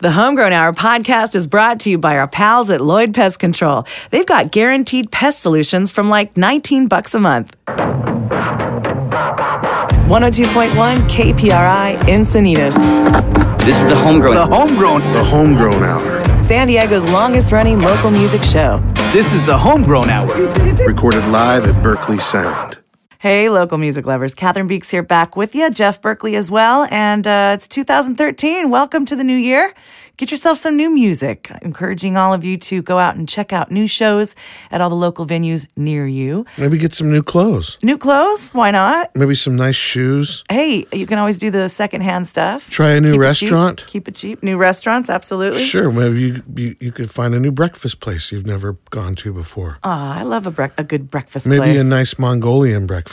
The Homegrown Hour podcast is brought to you by our pals at Lloyd Pest Control. They've got guaranteed pest solutions from like 19 bucks a month. 102.1 KPRI Encinitas, This is the homegrown. The homegrown. The Homegrown Hour, San Diego's longest running local music show. This is the homegrown hour. recorded live at Berkley Sound. Hey, local music lovers. Cathryn Beeks here back with you. Jeff Berkley as well. And uh, it's 2013. Welcome to the new year. Get yourself some new music. Encouraging all of you to go out and check out new shows at all the local venues near you. Maybe get some new clothes. New clothes? Why not? Maybe some nice shoes. Hey, you can always do the secondhand stuff. Try a new Keep it restaurant. cheap. Keep it cheap. New restaurants, absolutely. Sure, maybe you, you you could find a new breakfast place you've never gone to before. Ah, I love a, brec- a good breakfast Maybe place. a nice Mongolian breakfast.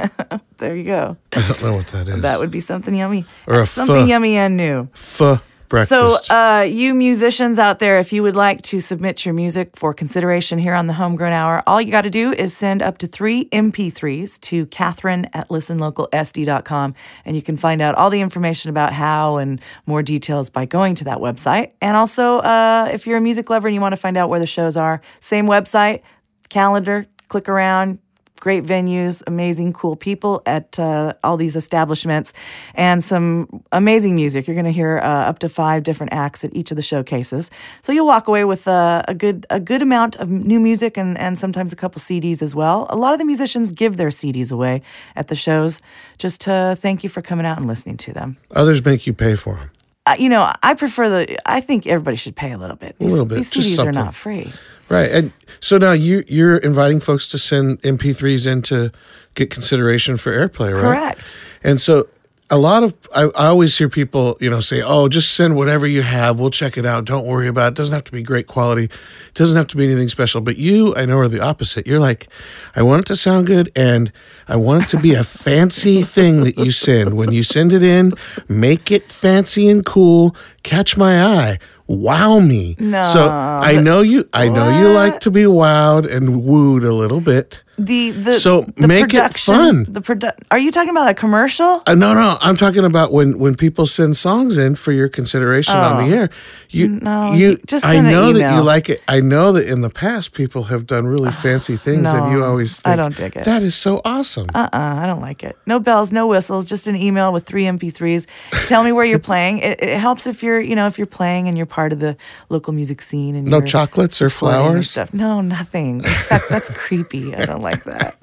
there you go. I don't know what that is. That would be something yummy. Or a something pho. yummy and new. Pho breakfast. So, uh, you musicians out there, if you would like to submit your music for consideration here on the Homegrown Hour, all you got to do is send up to three MP3s to Cathryn at listenlocalsd.com, and you can find out all the information about how and more details by going to that website. And also, uh, if you're a music lover and you want to find out where the shows are, same website, calendar, click around. Great venues, amazing, cool people at uh, all these establishments, and some amazing music. You're going to hear uh, up to five different acts at each of the showcases. So you'll walk away with uh, a good a good amount of new music and and sometimes a couple CDs as well. A lot of the musicians give their CDs away at the shows just to thank you for coming out and listening to them. Others make you pay for them. Uh, you know, I prefer the. I think everybody should pay a little bit. These, little bit, these CDs are not free. Right. And so now you you're inviting folks to send MP3s in to get consideration for airplay, right? Correct. And so a lot of I, I always hear people, you know, say, "Oh, just send whatever you have. We'll check it out. Don't worry about it. It doesn't have to be great quality. It doesn't have to be anything special." But you, I know, are the opposite. You're like, "I want it to sound good and I want it to be a fancy thing that you send. When you send it in, make it fancy and cool. Catch my eye." Wow me. No, So I know you I know you like to be wowed and wooed a little bit. The the So the make it production, fun. The produ- Are you talking about a commercial? Uh, no, no, I'm talking about when when people send songs in for your consideration on the air. You, No, you, just I know that you like it. I know that in the past people have done really fancy things, and you no, always I don't dig it. That is so awesome. Uh uh I don't like it. No bells, no whistles, just an email with three MP3s. Tell me where you're playing. It, it helps if you're, you know, if you're playing and you're part of the local music scene and no chocolates or flowers. stuff. No, nothing. That, that's creepy. I don't like that.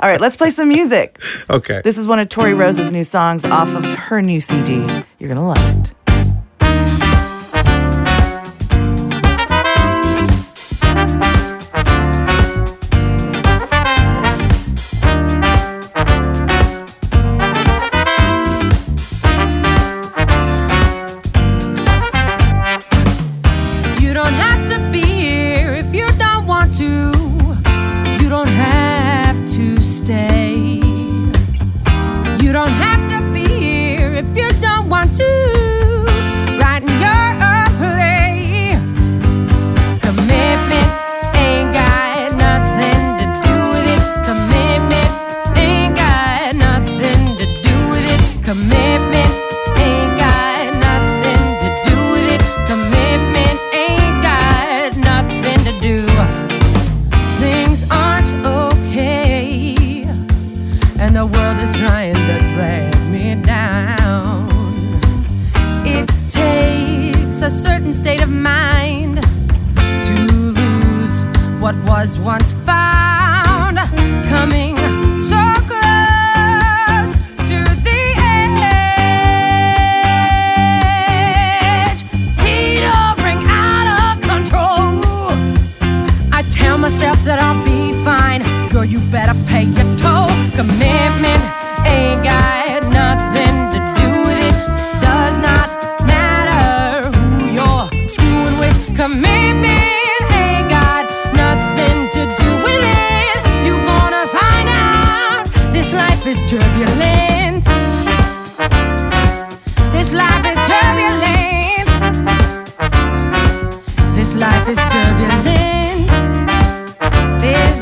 All right, let's play some music. Okay. This is one of Tori Roze's new songs off of her new CD. You're gonna love it. Was once found. Coming so close to the edge, teetering out of control. I tell myself that I'll be fine. Girl, you better pay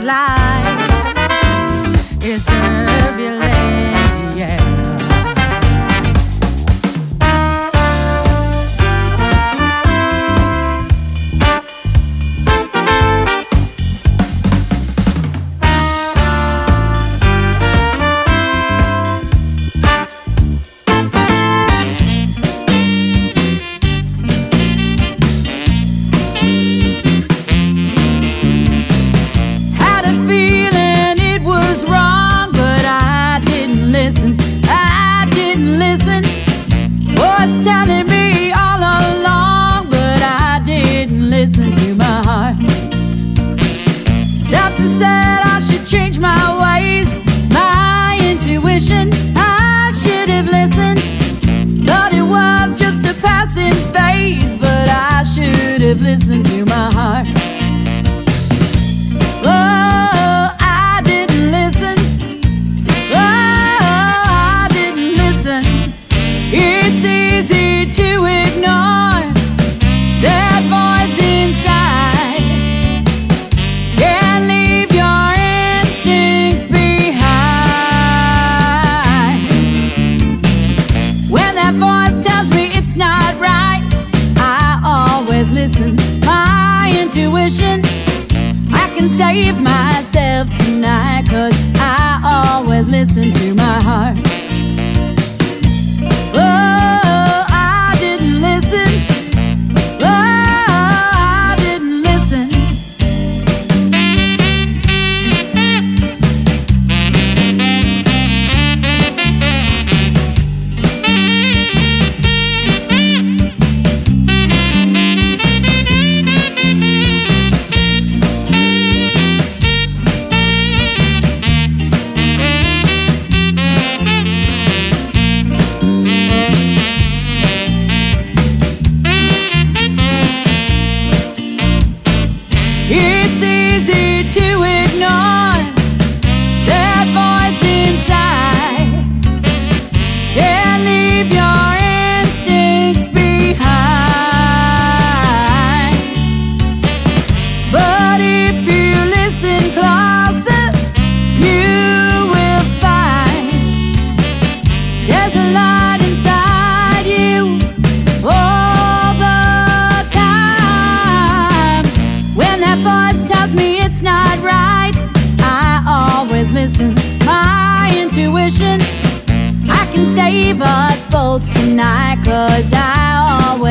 life is dirty. intuition. I can save myself tonight, cause I always listen to my heart.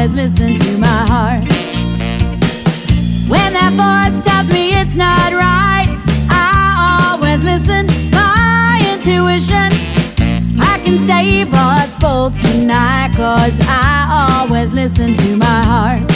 always listen to my heart. When that voice tells me it's not right, I always listen. My intuition, I can save us both tonight, cause I always listen to my heart.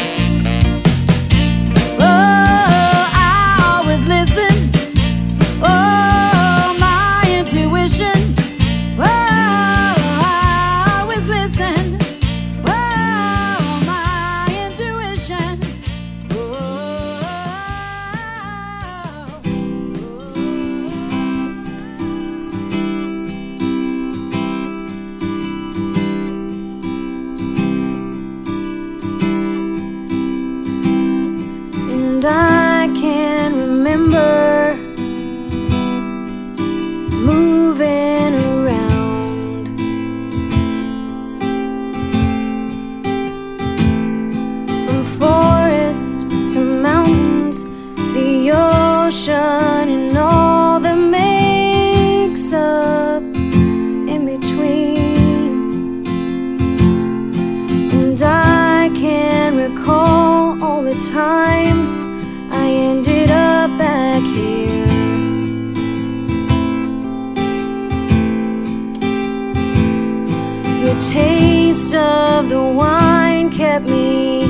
The taste of the wine kept me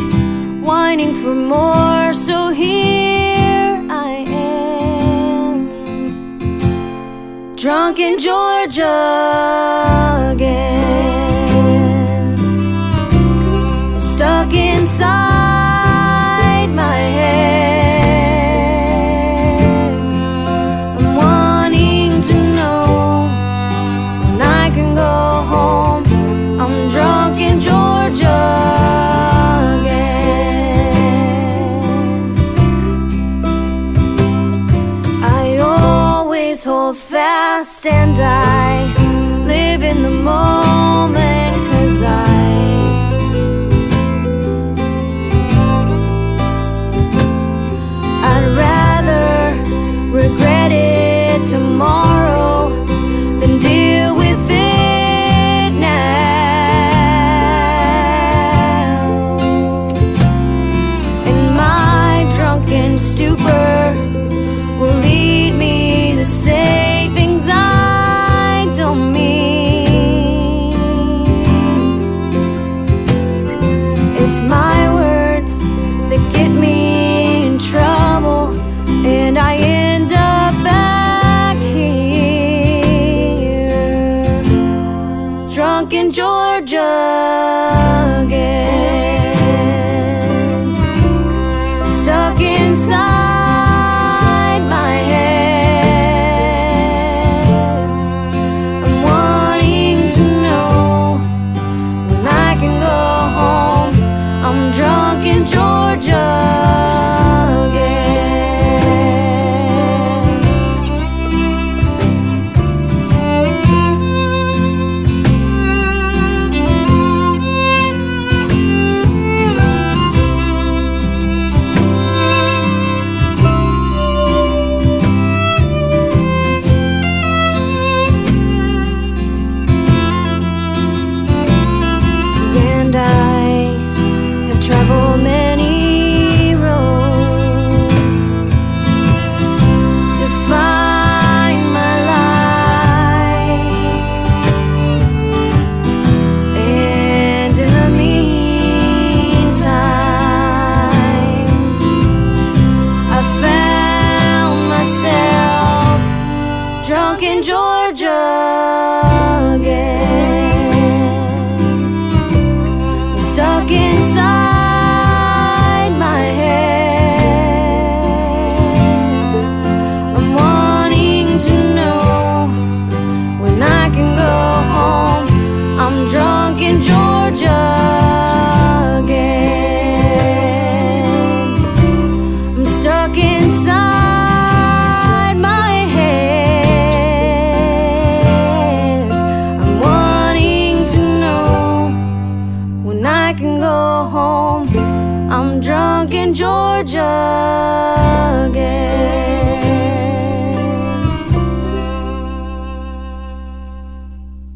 whining for more, so here I am, drunk in Georgia again.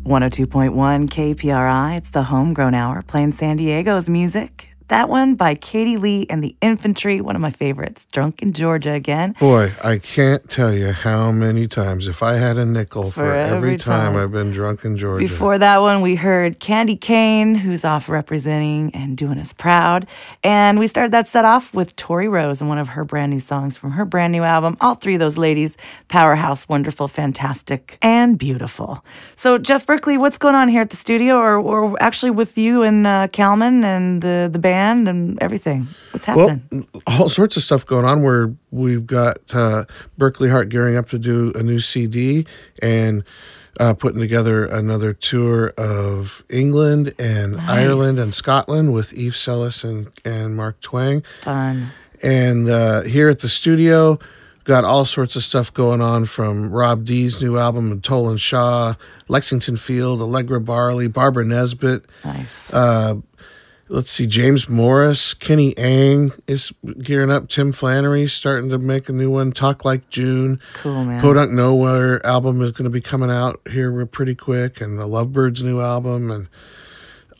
102.1 KPRI. It's the Homegrown Hour playing San Diego's music. That one by Katie Lee and the Infantry, one of my favorites. Drunk in Georgia again. Boy, I can't tell you how many times, if I had a nickel for, For every, every time, time. I've been drunk in Georgia. Before that one, we heard Candye Kane, who's off representing and doing us proud. And we started that set off with Tori Roze and one of her brand new songs from her brand new album. All three of those ladies, powerhouse, wonderful, fantastic, and beautiful. So, Jeff Berkley, what's going on here at the studio, or, or actually with you and uh, Calman and the, the band and everything? What's happening? well, all sorts of stuff going on where we've got uh, Berkley Hart gearing up to do a new CD and uh, putting together another tour of England and Ireland and Scotland with Eve Selis and, and Mark Twang. Fun. And uh, here at the studio, got all sorts of stuff going on from Rob D's new album, and Tolan Shaw, Lexington Field, Allegra Barley, Barbara Nesbitt. Nice. Uh, let's see, James Morris, Kenny Eng is gearing up. Tim Flannery starting to make a new one. Talk Like June. cool, man. Podunk Nowhere album is going to be coming out here pretty quick, and the Lovebirds new album, and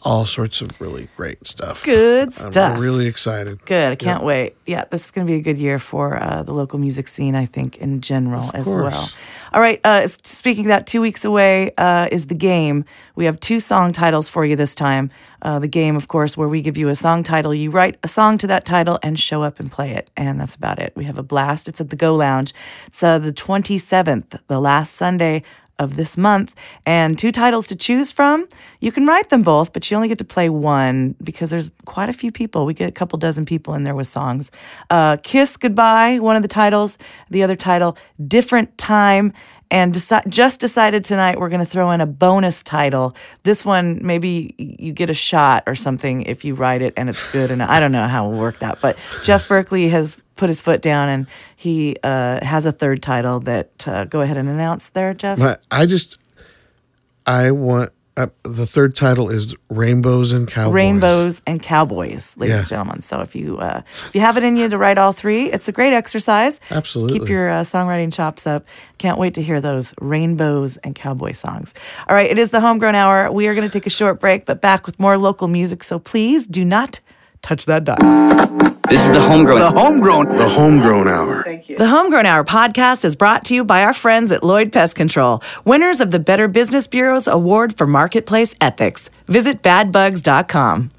all sorts of really great stuff. Good I'm stuff. really excited. Good. I can't wait. Yeah, this is going to be a good year for uh, the local music scene, I think, in general as well. All right. Uh, speaking of that, two weeks away uh, is the game. We have two song titles for you this time. Uh, the game, of course, where we give you a song title. You write a song to that title and show up and play it. And that's about it. We have a blast. It's at the Go Lounge. It's uh, the 27th, the last Sunday of this month and two titles to choose from. You can write them both, but you only get to play one because there's quite a few people. We get a couple dozen people in there with songs. Uh, Kiss Goodbye, one of the titles. The other title, Different Time. And deci- just decided tonight we're going to throw in a bonus title. This one, maybe you get a shot or something if you write it and it's good. And I don't know how we'll work that. But Jeff Berkley has put his foot down and he uh, has a third title that uh, go ahead and announce there, Jeff. I just, I want uh, the third title is Rainbows and Cowboys. Rainbows and Cowboys, ladies Yeah. and gentlemen. So if you uh, if you have it in you to write all three, it's a great exercise. Absolutely. Keep your uh, songwriting chops up. Can't wait to hear those Rainbows and Cowboy songs. All right, it is the Homegrown Hour. We are going to take a short break, but back with more local music. So please do not touch that dial. This is the homegrown. The homegrown. The Homegrown Hour. Thank you. The Homegrown Hour podcast is brought to you by our friends at Lloyd Pest Control, winners of the Better Business Bureau's Award for Marketplace Ethics. Visit badbugs.com.